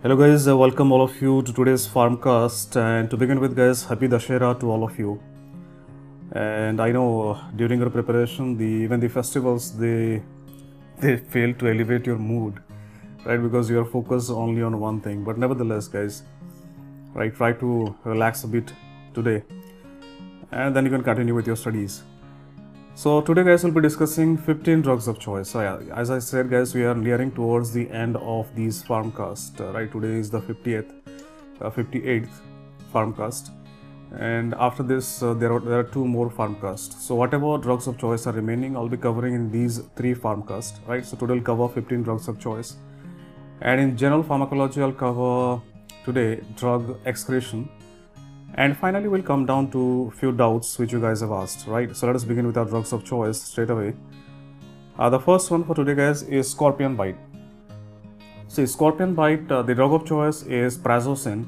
Hello guys, uh, welcome all of you to today's Pharmcast. And to begin with, guys, happy Dashera to all of you. And I know uh, during your preparation, the even the festivals they they fail to elevate your mood, right? Because you are focused only on one thing. But nevertheless, guys, right, try to relax a bit today, and then you can continue with your studies. So today guys we'll be discussing 15 drugs of choice. So yeah, as I said guys we are nearing towards the end of these Pharmcast. Uh, right today is the 50th, uh, 58th Pharmcast and after this uh, there, are, there are two more Pharmcasts. So whatever drugs of choice are remaining I'll be covering in these three Pharmcasts. Right so today I'll cover 15 drugs of choice and in general pharmacology I'll cover today drug excretion and finally, we'll come down to few doubts which you guys have asked, right? So let us begin with our drugs of choice straight away. Uh, the first one for today, guys, is scorpion bite. See, scorpion bite, uh, the drug of choice is prazosin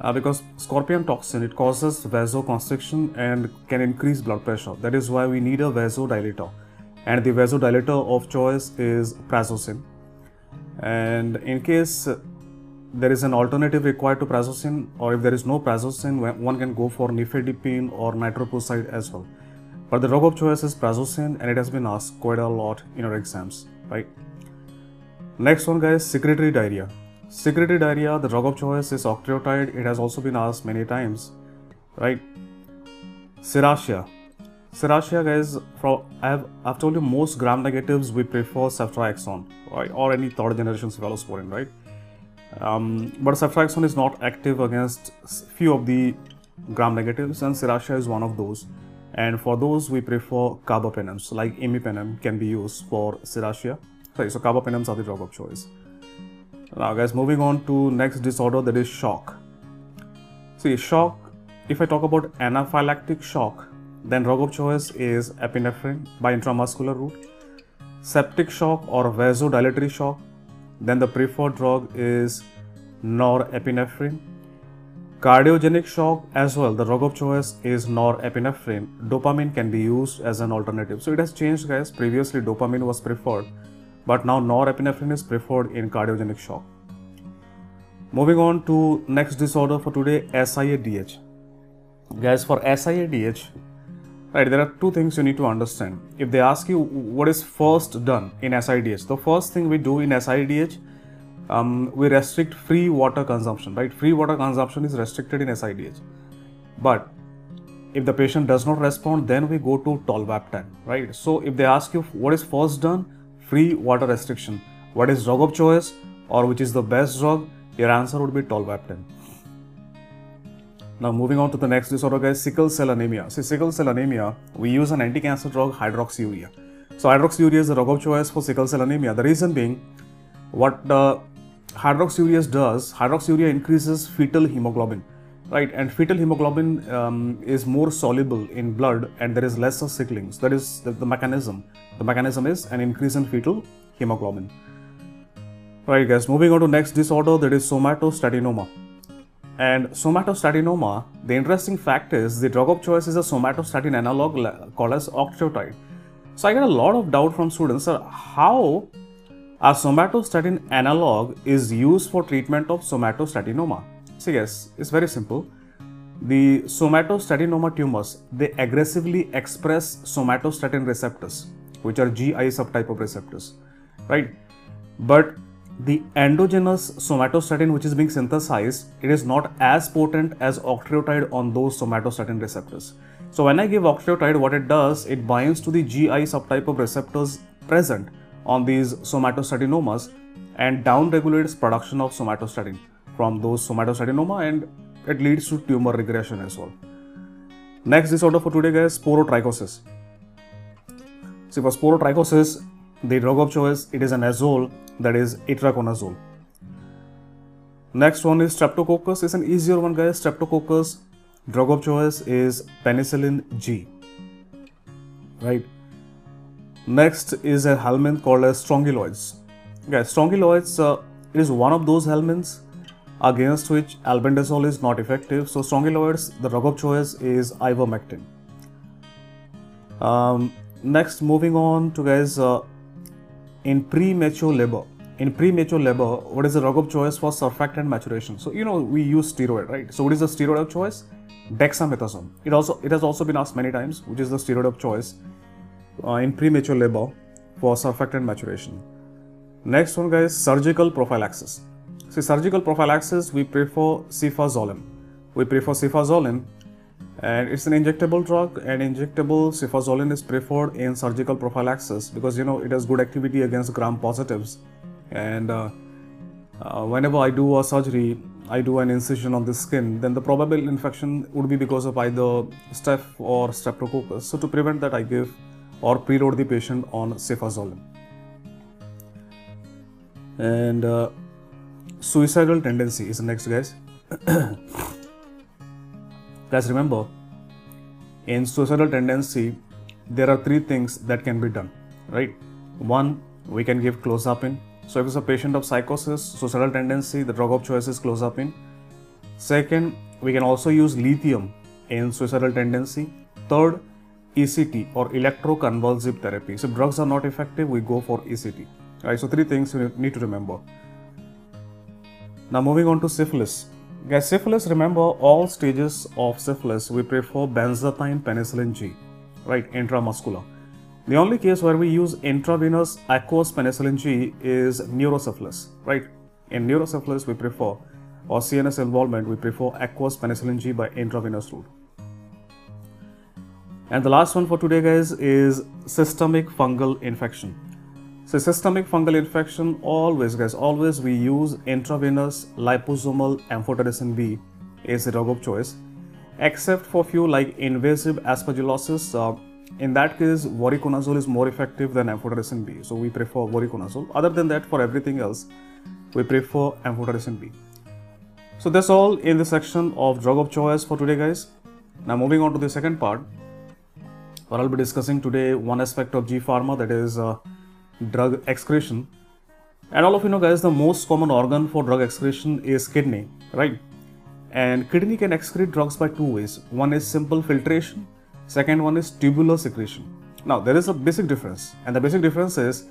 uh, because scorpion toxin it causes vasoconstriction and can increase blood pressure. That is why we need a vasodilator, and the vasodilator of choice is prazosin. And in case there is an alternative required to prazosin or if there is no prazosin one can go for nifedipine or nitroprusside as well. But the drug of choice is prazosin and it has been asked quite a lot in our exams right? Next one guys secretory diarrhea. Secretory diarrhea the drug of choice is octreotide. It has also been asked many times right? Serratia serratia guys for I have I've told you most gram negatives we prefer ceftriaxone right? Or any third generation cephalosporin right um, but ceftriaxone is not active against few of the gram negatives and serratia is one of those. And for those we prefer carbapenems like imipenem can be used for serratia sorry so carbapenems are the drug of choice. Now guys moving on to next disorder that is shock. See shock if i talk about anaphylactic shock then drug of choice is epinephrine by intramuscular route. Septic shock or vasodilatory shock then the preferred drug is norepinephrine. Cardiogenic shock as well, the drug of choice is norepinephrine. Dopamine can be used as an alternative. So it has changed guys. Previously dopamine was preferred, but now norepinephrine is preferred in cardiogenic shock. Moving on to next disorder for today, SIADH. Guys, for SIADH, Right, there are two things you need to understand. If they ask you what is first done in SIADH, the first thing we do in SIADH, um, we restrict free water consumption, right? Free water consumption is restricted in SIADH. But if the patient does not respond, then we go to tolvaptan, right? So if they ask you what is first done, free water restriction, what is drug of choice or which is the best drug, your answer would be tolvaptan. Now moving on to the next disorder guys, sickle cell anemia. See sickle cell anemia, we use an anti-cancer drug hydroxyurea. So hydroxyurea is the drug of choice for sickle cell anemia. The reason being, what the hydroxyurea does, hydroxyurea increases fetal hemoglobin, right? And fetal hemoglobin um, is more soluble in blood and there is lesser sickling. So that is the, the mechanism. The mechanism is an increase in fetal hemoglobin. Right guys, moving on to next disorder that is somatostatinoma. And somatostatinoma, the interesting fact is the drug of choice is a somatostatin analog called as octreotide. So I get a lot of doubt from students, sir, how a somatostatin analog is used for treatment of somatostatinoma? So yes, it's very simple. The somatostatinoma tumors, they aggressively express somatostatin receptors, which are GI subtype of receptors, right? But the endogenous somatostatin which is being synthesized, it is not as potent as octreotide on those somatostatin receptors. So when I give octreotide, what it does, it binds to the GI subtype of receptors present on these somatostatinomas and downregulates production of somatostatin from those somatostatinoma and it leads to tumor regression as well. Next disorder for today guys, sporotrichosis. See for sporotrichosis, the drug of choice, it is an azole that is itraconazole. Next one is streptococcus. It's an easier one, guys. Streptococcus drug of choice is penicillin G. Right. Next is a helminth called as strongyloids. Guys, strongyloids uh, it is one of those helminths against which albendazole is not effective. So strongyloids, the drug of choice is ivermectin. Um, next, moving on to guys, uh, in premature labor in premature labor, what is the drug of choice for surfactant maturation? So you know we use steroid, right? So what is the steroid of choice? Dexamethasone. It also it has also been asked many times, which is the steroid of choice uh, in premature labor for surfactant maturation. Next one, guys, surgical prophylaxis. See, surgical prophylaxis, we prefer cefazolin. We prefer cefazolin, and it's an injectable drug. And injectable cefazolin is preferred in surgical prophylaxis because you know it has good activity against gram positives. And uh, uh, whenever I do a surgery, I do an incision on the skin, then the probable infection would be because of either staph or streptococcus. So to prevent that, I give or preload the patient on cefazolin. And uh, suicidal tendency is next, guys. guys, remember, in suicidal tendency, there are three things that can be done, right? One, we can give clozapine. So if it's a patient of psychosis, suicidal tendency, the drug of choice is clozapine. Second, we can also use lithium in suicidal tendency. Third, ECT or electroconvulsive therapy. So if drugs are not effective, we go for ECT. Right. So three things you need to remember. Now moving on to syphilis. Guys, syphilis, remember all stages of syphilis, we prefer benzathine penicillin G, right, intramuscular. The only case where we use intravenous aqueous penicillin G is neurosyphilis, right? In neurosyphilis, we prefer, or CNS involvement, we prefer aqueous penicillin G by intravenous route. And the last one for today, guys, is systemic fungal infection. So, systemic fungal infection, always, guys, always we use intravenous liposomal amphotericin B is the drug of choice, except for few like invasive aspergillosis. Uh, in that case, voriconazole is more effective than amphotericin B. So, we prefer voriconazole. Other than that, for everything else, we prefer amphotericin B. So, that's all in the section of drug of choice for today, guys. Now, moving on to the second part where I'll be discussing today one aspect of G Pharma that is uh, drug excretion. And all of you know, guys, the most common organ for drug excretion is kidney, right? And kidney can excrete drugs by two ways. One is simple filtration, second one is tubular secretion. Now, there is a basic difference, and the basic difference is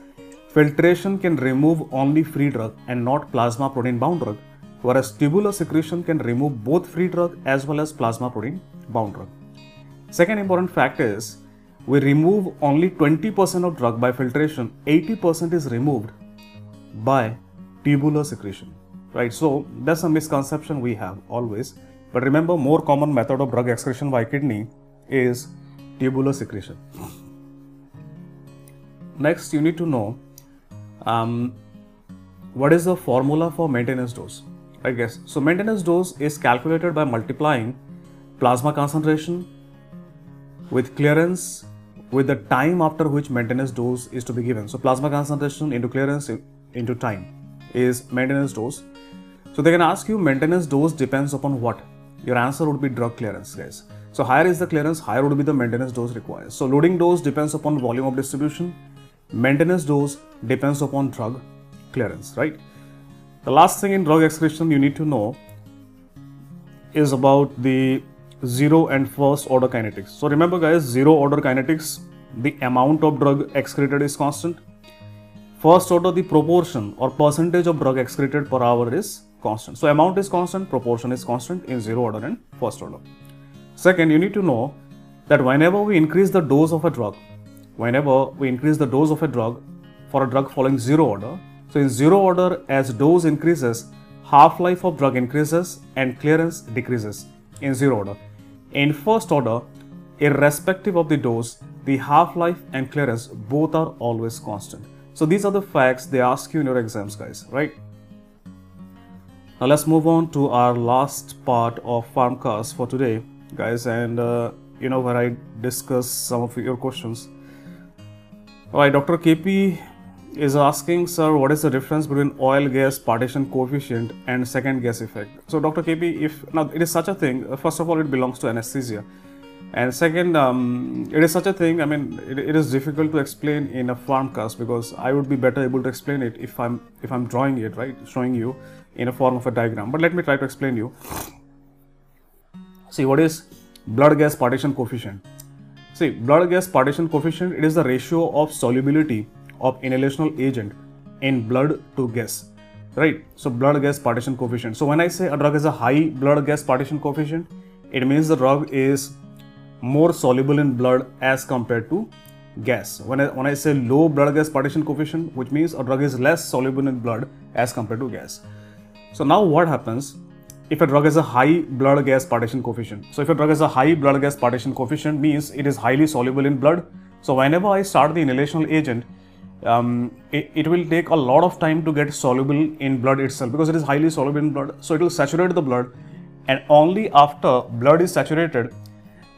filtration can remove only free drug and not plasma protein bound drug, whereas tubular secretion can remove both free drug as well as plasma protein bound drug. Second important fact is we remove only 20% of drug by filtration, 80% is removed by tubular secretion. Right, so that's a misconception we have always. But remember, more common method of drug excretion by kidney is tubular secretion. Next, you need to know um, what is the formula for maintenance dose. I guess so. Maintenance dose is calculated by multiplying plasma concentration with clearance with the time after which maintenance dose is to be given. So plasma concentration into clearance into time is maintenance dose. So they can ask you maintenance dose depends upon what? Your answer would be drug clearance, guys. So higher is the clearance, higher would be the maintenance dose required. So loading dose depends upon volume of distribution. Maintenance dose depends upon drug clearance, right? The last thing in drug excretion you need to know is about the zero and first order kinetics. So remember guys, zero order kinetics, the amount of drug excreted is constant. First order, the proportion or percentage of drug excreted per hour is constant. So amount is constant, proportion is constant in zero order and first order. Second, you need to know that whenever we increase the dose of a drug, whenever we increase the dose of a drug for a drug following zero order, so in zero order, as dose increases, half-life of drug increases and clearance decreases in zero order. In first order, irrespective of the dose, the half-life and clearance both are always constant. So these are the facts they ask you in your exams, guys, right? Now let's move on to our last part of Pharmcast for today, guys, and uh, you know where I discuss some of your questions. All right, Dr. KP is asking, sir, what is the difference between oil gas partition coefficient and second gas effect? So, Dr. KP, if now it is such a thing, uh, first of all, it belongs to anesthesia, and second, um, it is such a thing. I mean, it, it is difficult to explain in a Pharmcast because I would be better able to explain it if I'm if I'm drawing it right, showing you in a form of a diagram. But let me try to explain you. See, what is blood gas partition coefficient? See, blood gas partition coefficient, it is the ratio of solubility of inhalational agent in blood to gas, right? So blood gas partition coefficient. So when I say a drug has a high blood gas partition coefficient, it means the drug is more soluble in blood as compared to gas. When I, when I say low blood gas partition coefficient, which means a drug is less soluble in blood as compared to gas. So now what happens if a drug has a high blood gas partition coefficient? So if a drug has a high blood gas partition coefficient means it is highly soluble in blood. So whenever I start the inhalational agent, um, it, it, will take a lot of time to get soluble in blood itself because it is highly soluble in blood. So it will saturate the blood and only after blood is saturated,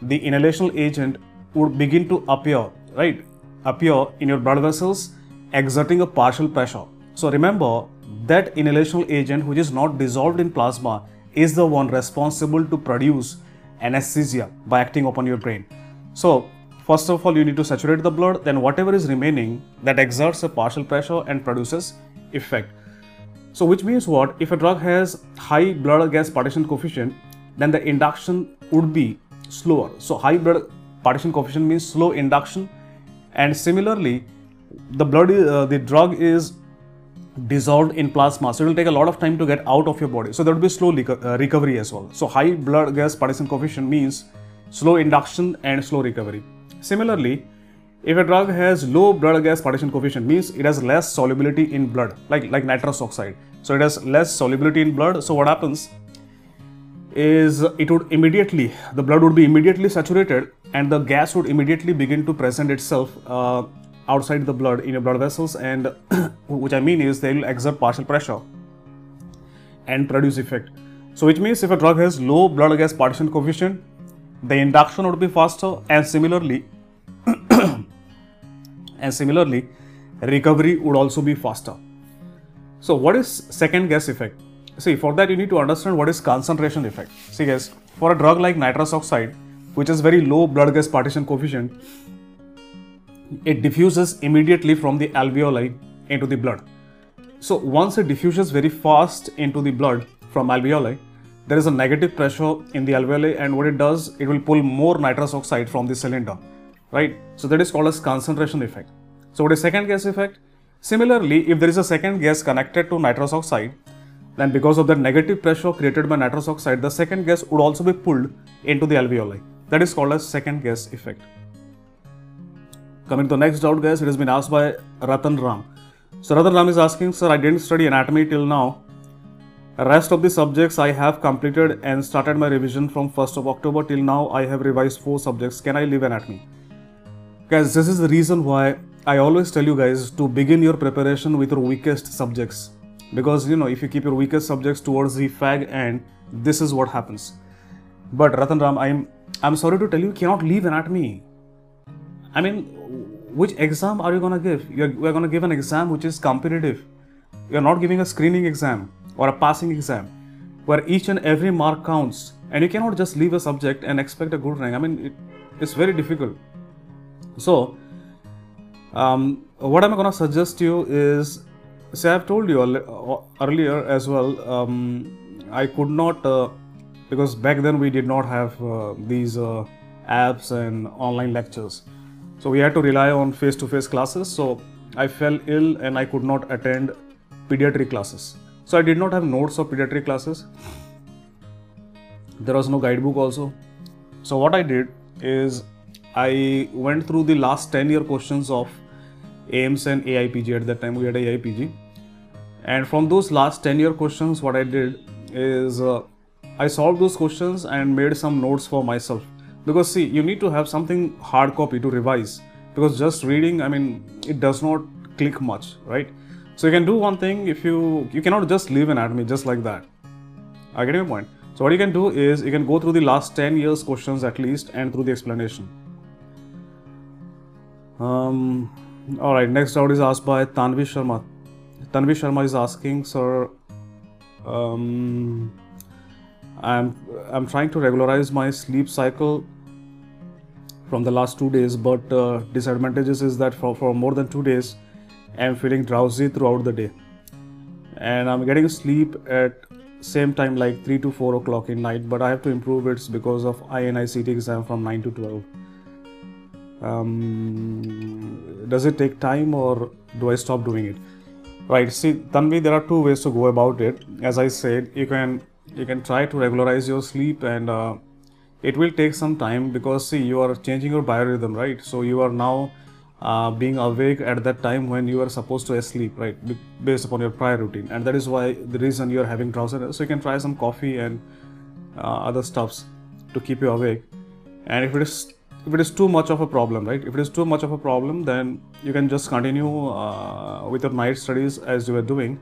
the inhalational agent would begin to appear, right? Appear in your blood vessels exerting a partial pressure. So remember that inhalational agent which is not dissolved in plasma is the one responsible to produce anesthesia by acting upon your brain. So First of all, you need to saturate the blood, then whatever is remaining that exerts a partial pressure and produces effect. So which means what? If a drug has high blood gas partition coefficient, then the induction would be slower. So high blood partition coefficient means slow induction and similarly the blood uh, the drug is dissolved in plasma. So it will take a lot of time to get out of your body. So there will be slow uh, recovery as well. So high blood gas partition coefficient means slow induction and slow recovery. Similarly, if a drug has low blood gas partition coefficient means it has less solubility in blood like like nitrous oxide. So it has less solubility in blood. So what happens is it would immediately the blood would be immediately saturated and the gas would immediately begin to present itself uh, outside the blood in your blood vessels and which i mean is they will exert partial pressure and produce effect. So which means if a drug has low blood gas partition coefficient the induction would be faster and similarly and similarly recovery would also be faster. So what is second gas effect? See for that you need to understand what is concentration effect. See guys for a drug like nitrous oxide which has very low blood gas partition coefficient it diffuses immediately from the alveoli into the blood so once it diffuses very fast into the blood from alveoli there is a negative pressure in the alveoli and what it does, it will pull more nitrous oxide from the cylinder, right? So that is called as concentration effect. So what is second gas effect? Similarly, if there is a second gas connected to nitrous oxide, then because of the negative pressure created by nitrous oxide, the second gas would also be pulled into the alveoli. That is called as second gas effect. Coming to the next doubt, guys, it has been asked by Ratan Ram. So Ratan Ram is asking, sir, I didn't study anatomy till now. Rest of the subjects I have completed and started my revision from 1st of October till now I have revised 4 subjects. Can I leave anatomy? Guys, this is the reason why I always tell you guys to begin your preparation with your weakest subjects. Because you know, if you keep your weakest subjects towards the fag end, this is what happens. But Ratan Ram, I'm I'm sorry to tell you, you cannot leave anatomy. I mean, which exam are you gonna give? You're, you're gonna give an exam which is competitive. You're not giving a screening exam or a passing exam where each and every mark counts and you cannot just leave a subject and expect a good rank. I mean, it, it's very difficult. So, um, what I'm going to suggest to you is, say, I've told you uh, earlier as well, um, I could not, uh, because back then we did not have uh, these uh, apps and online lectures. So, we had to rely on face to face classes. So, I fell ill and I could not attend pediatric classes. So I did not have notes of pediatric classes. There was no guidebook also. So what I did is I went through the last 10 year questions of AIIMS and AIPG. At that time we had AIPG. And from those last 10 year questions, what I did is uh, I solved those questions and made some notes for myself. Because see, you need to have something hard copy to revise. Because just reading, I mean, it does not click much, right? So you can do one thing if you you cannot just leave anatomy just like that. I get your point. So what you can do is you can go through the last 10 years questions at least and through the explanation. Um, all right, next out is asked by Tanvi Sharma. Tanvi Sharma is asking, sir, um, I'm I'm trying to regularize my sleep cycle from the last two days, but uh, disadvantages is that for, for more than two days, I'm feeling drowsy throughout the day. And I'm getting sleep at same time like 3 to 4 o'clock in night but I have to improve it because of INICET exam from 9 to 12. Um, does it take time or do I stop doing it? Right. See, Tanvi, there are two ways to go about it. As I said, you can you can try to regularize your sleep, and uh, it will take some time because see, you are changing your biorhythm, right? So you are now uh, being awake at that time when you are supposed to sleep, right? Based upon your prior routine, and that is why the reason you are having drowsiness. So you can try some coffee and uh, other stuffs to keep you awake. And if it is if it is too much of a problem, right? If it is too much of a problem, then you can just continue uh, with your night studies as you were doing.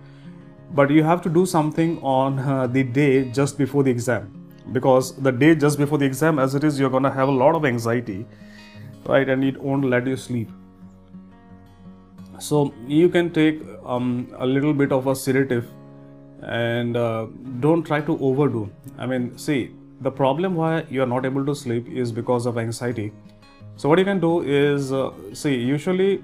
But you have to do something on uh, the day just before the exam, because the day just before the exam, as it is, you're gonna have a lot of anxiety, right? And it won't let you sleep. So you can take um, a little bit of a sedative, and uh, don't try to overdo. I mean, see, the problem why you are not able to sleep is because of anxiety so what you can do is uh, see usually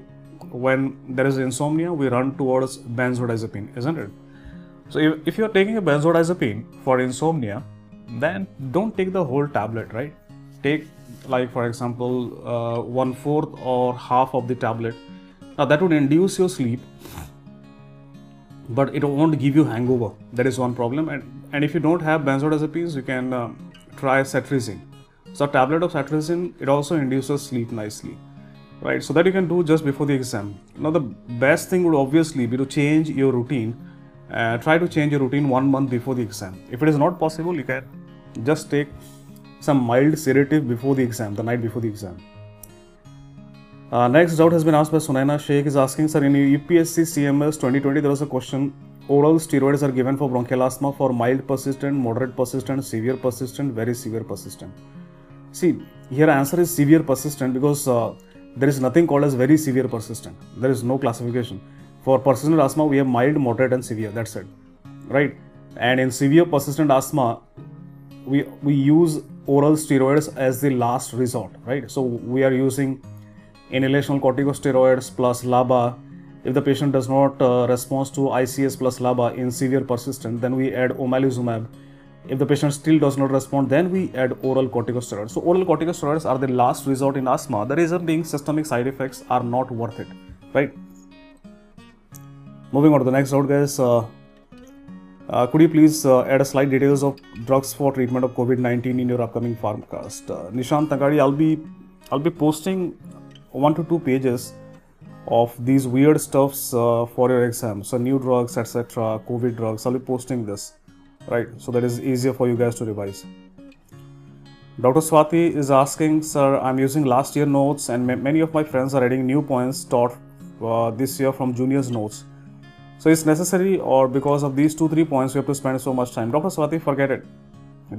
when there is insomnia we run towards benzodiazepine isn't it so if, if you're taking a benzodiazepine for insomnia then don't take the whole tablet right take like for example uh, one fourth or half of the tablet now that would induce your sleep but it won't give you hangover that is one problem and and if you don't have benzodiazepines you can uh, try cetirizine. So a tablet of cetirizine, it also induces sleep nicely, right? So that you can do just before the exam. Now the best thing would obviously be to change your routine. Uh, try to change your routine one month before the exam. If it is not possible, you can just take some mild sedative before the exam, the night before the exam. Uh, next doubt has been asked by Sunaina Sheikh is asking, sir, in UPSC CMS 2020, there was a question Oral steroids are given for bronchial asthma for mild persistent, moderate persistent, severe persistent, very severe persistent. See, here answer is severe persistent because uh, there is nothing called as very severe persistent. There is no classification. For persistent asthma, we have mild, moderate, and severe. That's it, right? And in severe persistent asthma, we we use oral steroids as the last resort, right? So we are using inhalational corticosteroids plus LABA if the patient does not uh, respond to ICS plus LABA in severe persistent, then we add omalizumab. If the patient still does not respond, then we add oral corticosteroids. So oral corticosteroids are the last resort in asthma. The reason being systemic side effects are not worth it, right? Moving on to the next round, guys. Uh, uh, could you please uh, add a slide details of drugs for treatment of COVID-19 in your upcoming Pharmcast? Uh, Nishant Tagadi, I'll be I'll be posting one to two pages of these weird stuffs uh, for your exam. So new drugs, etc., COVID drugs. I'll be posting this, right? So that is easier for you guys to revise. Dr. Swati is asking, sir, I'm using last year notes and many of my friends are adding new points taught uh, this year from juniors notes. So it's necessary or because of these two, three points, you have to spend so much time. Dr. Swati, forget it.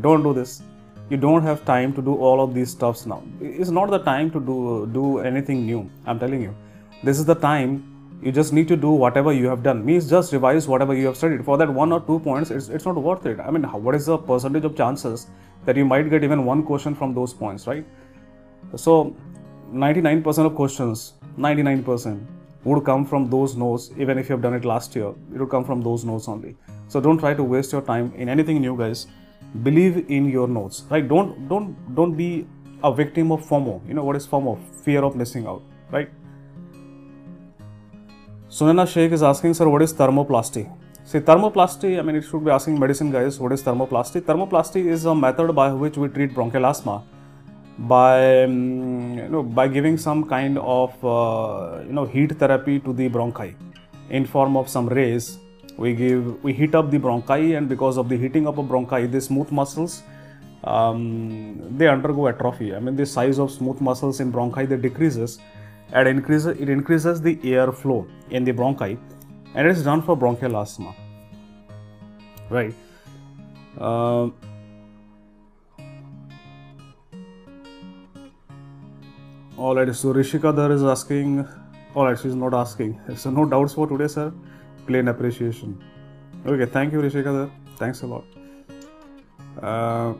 Don't do this. You don't have time to do all of these stuffs now. It's not the time to do do anything new. I'm telling you this is the time you just need to do whatever you have done means just revise whatever you have studied for that one or two points it's, it's not worth it i mean what is the percentage of chances that you might get even one question from those points right so 99% of questions 99% would come from those notes even if you have done it last year it would come from those notes only. So don't try to waste your time in anything new guys. Believe in your notes right? Don't don't don't be a victim of fomo. You know what is fomo? Fear of missing out right? Sunaina Sheikh is asking, sir, what is thermoplasty? See, thermoplasty, I mean, it should be asking medicine guys, what is thermoplasty? Thermoplasty is a method by which we treat bronchial asthma by, um, you know, by giving some kind of, uh, you know, heat therapy to the bronchi in form of some rays. We give, we heat up the bronchi and because of the heating up of bronchi, the smooth muscles, um, they undergo atrophy. I mean, the size of smooth muscles in bronchi, they decreases and increases, it increases the air flow in the bronchi and it is done for bronchial asthma right uh, all right so rishika there is asking all right she's not asking so no doubts for today sir plain appreciation okay thank you rishika there thanks a lot uh,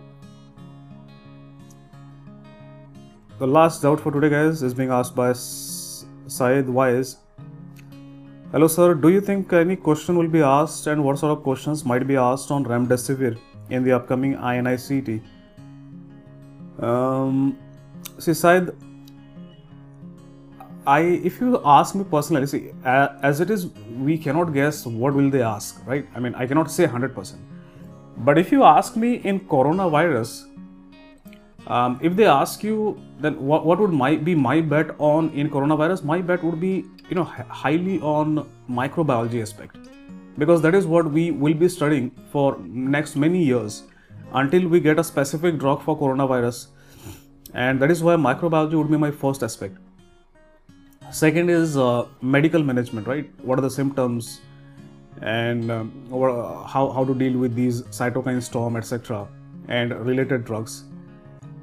The last doubt for today, guys, is being asked by Saeed Wise. Hello, sir. Do you think any question will be asked, and what sort of questions might be asked on Remdesivir in the upcoming INICET? Um, see, Saeed, I, if you ask me personally, see, as it is, we cannot guess what will they ask, right? I mean, I cannot say 100%. But if you ask me in coronavirus, um, if they ask you, then what, what would my be my bet on in coronavirus? My bet would be, you know, highly on microbiology aspect, because that is what we will be studying for next many years until we get a specific drug for coronavirus, and that is why microbiology would be my first aspect second is uh, medical management right? What are the symptoms? And um, how, how to deal with these cytokine storm etc and related drugs.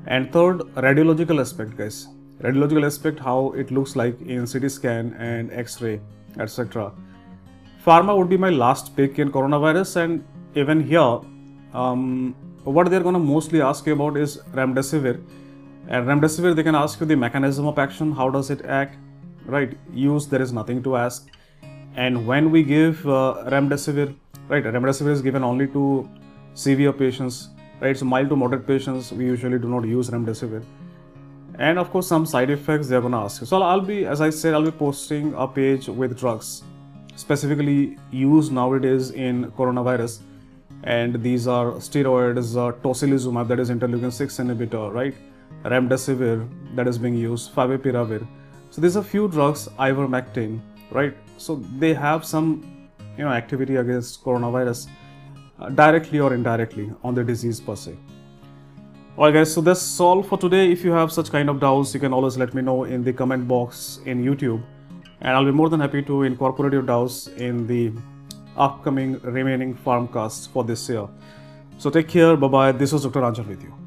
And third radiological aspect guys. Radiological aspect how it looks like in ct scan and x-ray etc pharma would be my last pick in coronavirus and even here um, what they're going to mostly ask you about is remdesivir. And remdesivir they can ask you the mechanism of action how does it act right use there is nothing to ask. And when we give uh, remdesivir right remdesivir is given only to severe patients right so mild to moderate patients we usually do not use remdesivir. And of course some side effects they're to ask you. So i'll be as i said i'll be posting a page with drugs specifically used nowadays in coronavirus. And these are steroids uh, tocilizumab that is interleukin 6 inhibitor right? Remdesivir that is being used favipiravir so there's a few drugs, ivermectin, right? So they have some, you know, activity against coronavirus uh, directly or indirectly on the disease per se. Alright guys, so that's all for today. If you have such kind of doubts, you can always let me know in the comment box in YouTube. And I'll be more than happy to incorporate your doubts in the upcoming remaining Pharmcasts for this year. So take care, bye-bye. This was Dr. Anjan with you.